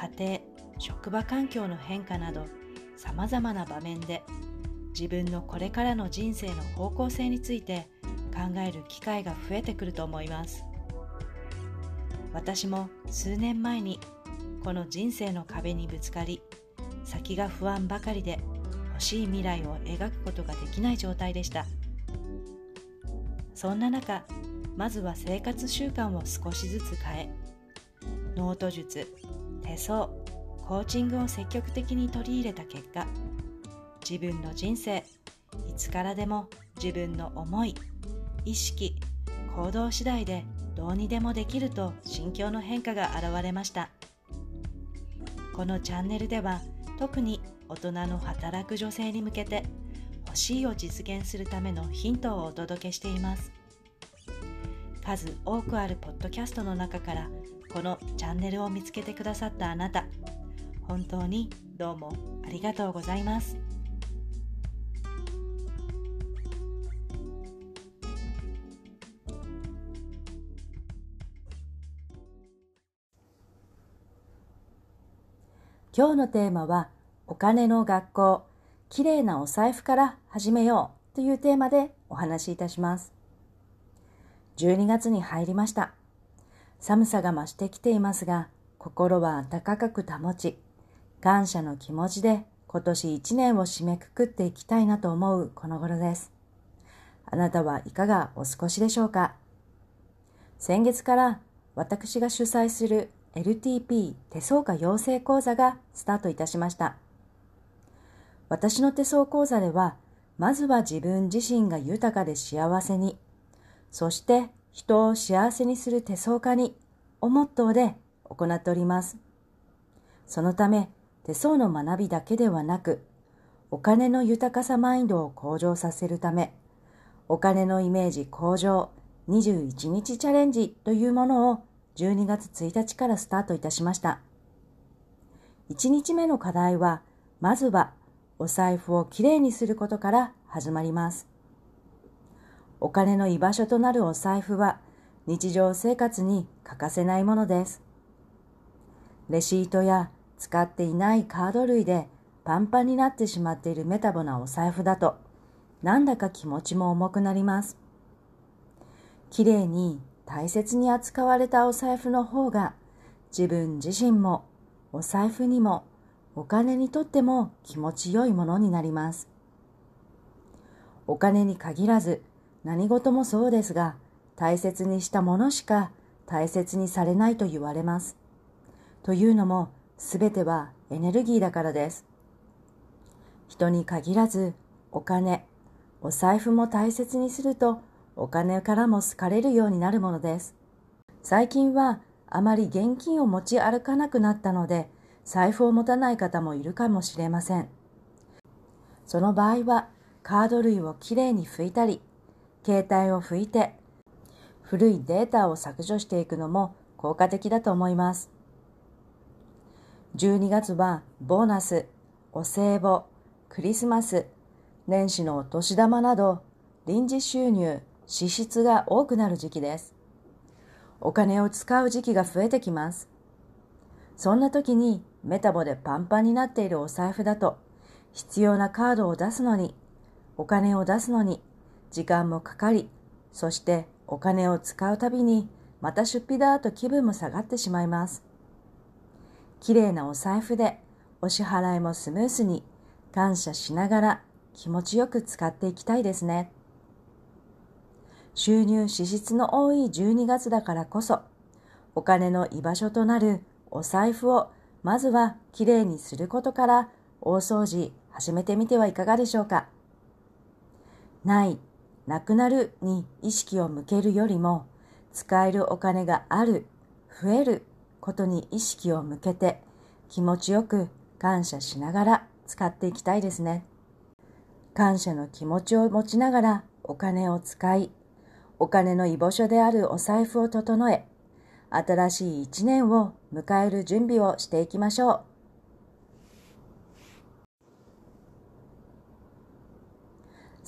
家庭、職場環境の変化など、様々な場面で自分のこれからの人生の方向性について考える機会が増えてくると思います。私も数年前にこの人生の壁にぶつかり、先が不安ばかりで欲しい未来を描くことができない状態でした。そんな中、まずは生活習慣を少しずつ変え、ノート術、手相、コーチングを積極的に取り入れた結果、自分の人生、いつからでも自分の思い、意識、行動次第でどうにでもできると心境の変化が現れました。このチャンネルでは特に大人の働く女性に向けて欲しいを実現するためのヒントをお届けしています。数多くあるポッドキャストの中からこのチャンネルを見つけてくださったあなた、本当にどうもありがとうございます。今日のテーマはお金の学校、きれいなお財布から始めようというテーマでお話しいたします。12月に入りました。寒さが増してきていますが、心は暖かく保ち、感謝の気持ちで今年1年を締めくくっていきたいなと思うこの頃です。あなたはいかがお過ごしでしょうか？先月から私が主催する LTP 手相家養成講座がスタートいたしました。私の手相講座では、まずは自分自身が豊かで幸せに、そして人を幸せにする手相家にをモットーで行っております。そのため、手相の学びだけではなく、お金の豊かさマインドを向上させるため、お金のイメージ向上21日チャレンジというものを12月1日からスタートいたしました。1日目の課題は、まずはお財布をきれいにすることから始まります。お金の居場所となるお財布は日常生活に欠かせないものです。レシートや使っていないカード類でパンパンになってしまっているメタボなお財布だと、なんだか気持ちも重くなります。きれいに大切に扱われたお財布の方が自分自身もお財布にもお金にとっても気持ちよいものになります。お金に限らず何事もそうですが大切にしたものしか大切にされないと言われます。というのもすべてはエネルギーだからです。人に限らずお金、お財布も大切にするとお金からも好かれるようになるものです。最近はあまり現金を持ち歩かなくなったので、財布を持たない方もいるかもしれません。その場合は、カード類をきれいに拭いたり、携帯を拭いて、古いデータを削除していくのも効果的だと思います。12月はボーナス、お歳暮、クリスマス、年始のお年玉など臨時収入、支出が多くなる時期です。お金を使う時期が増えてきます。そんな時にメタボでパンパンになっているお財布だと必要なカードを出すのに、お金を出すのに時間もかかり、そしてお金を使うたびにまた出費だと気分も下がってしまいます。綺麗なお財布でお支払いもスムースに感謝しながら気持ちよく使っていきたいですね。収入支出の多い12月だからこそ、お金の居場所となるお財布をまずはきれいにすることから大掃除始めてみてはいかがでしょうか。ない、なくなるに意識を向けるよりも、使えるお金がある、増えることに意識を向けて、気持ちよく感謝しながら使っていきたいですね。感謝の気持ちを持ちながらお金を使い、お金の居場所であるお財布を整え、新しい一年を迎える準備をしていきましょう。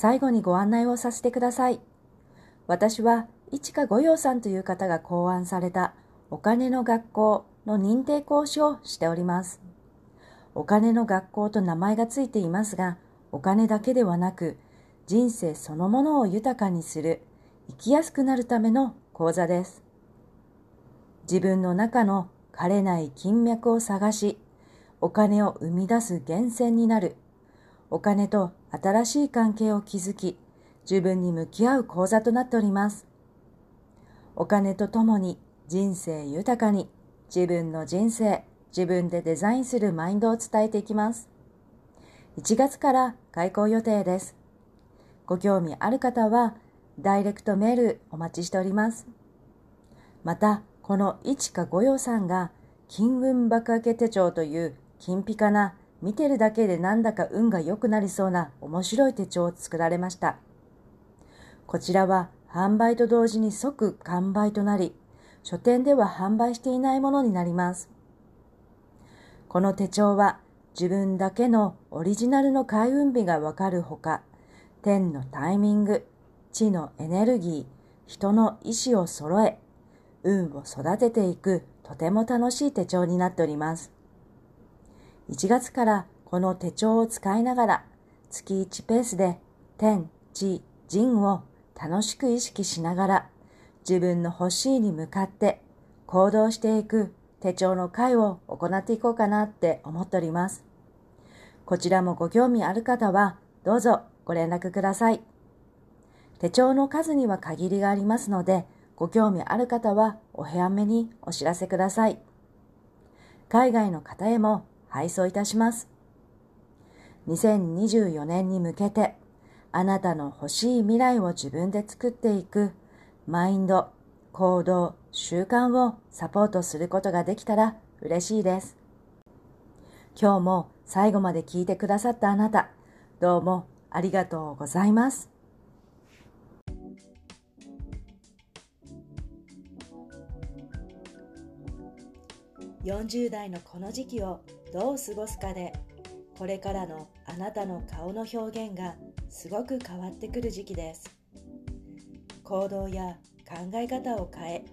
最後にご案内をさせてください。私は、市川五葉さんという方が考案されたお金の学校の認定講師をしております。お金の学校と名前がついていますが、お金だけではなく、人生そのものを豊かにする、生きやすくなるための講座です。自分の中の枯れない金脈を探し、お金を生み出す源泉になる、お金と新しい関係を築き、自分に向き合う講座となっております。お金とともに人生豊かに自分の人生、自分でデザインするマインドを伝えていきます。1月から開講予定です。ご興味ある方は、ダイレクトメールお待ちしております。また、この一か五葉さんが、金運爆上げ手帳という金ピカな、見てるだけでなんだか運が良くなりそうな面白い手帳を作られました。こちらは販売と同時に即完売となり、書店では販売していないものになります。この手帳は自分だけのオリジナルの開運日がわかるほか、天のタイミング、地のエネルギー、人の意志を揃え、運を育てていくとても楽しい手帳になっております。1月からこの手帳を使いながら月1ペースで天、地、人を楽しく意識しながら自分の欲しいに向かって行動していく手帳の会を行っていこうかなって思っております。こちらもご興味ある方はどうぞご連絡ください。手帳の数には限りがありますので、ご興味ある方はお早めにお知らせください。海外の方へも配送いたします。2024年に向けて、あなたの欲しい未来を自分で作っていくマインド、行動、習慣をサポートすることができたら嬉しいです。今日も最後まで聞いてくださったあなた、どうもありがとうございます。40代のこの時期をどう過ごすかで、これからのあなたの顔の表現がすごく変わってくる時期です。行動や考え方を変え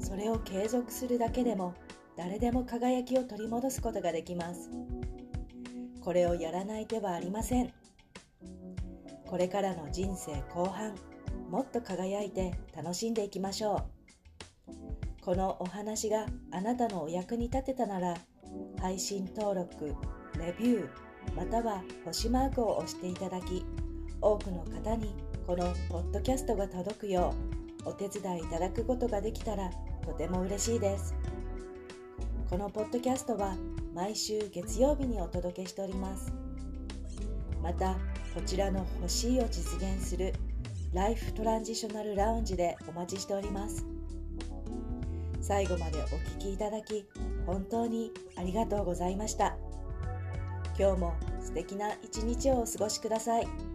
それを継続するだけでも誰でも輝きを取り戻すことができます。これをやらない手はありません。これからの人生後半もっと輝いて楽しんでいきましょう。このお話があなたのお役に立てたなら配信登録レビューまたは星マークを押していただき多くの方にこのポッドキャストが届くようお手伝いいただくことができたらとても嬉しいです。このポッドキャストは毎週月曜日にお届けしております。またこちらの欲しいを実現するライフトランジショナルラウンジでお待ちしております。最後までお聴きいただき本当にありがとうございました今日も素敵な一日をお過ごしください。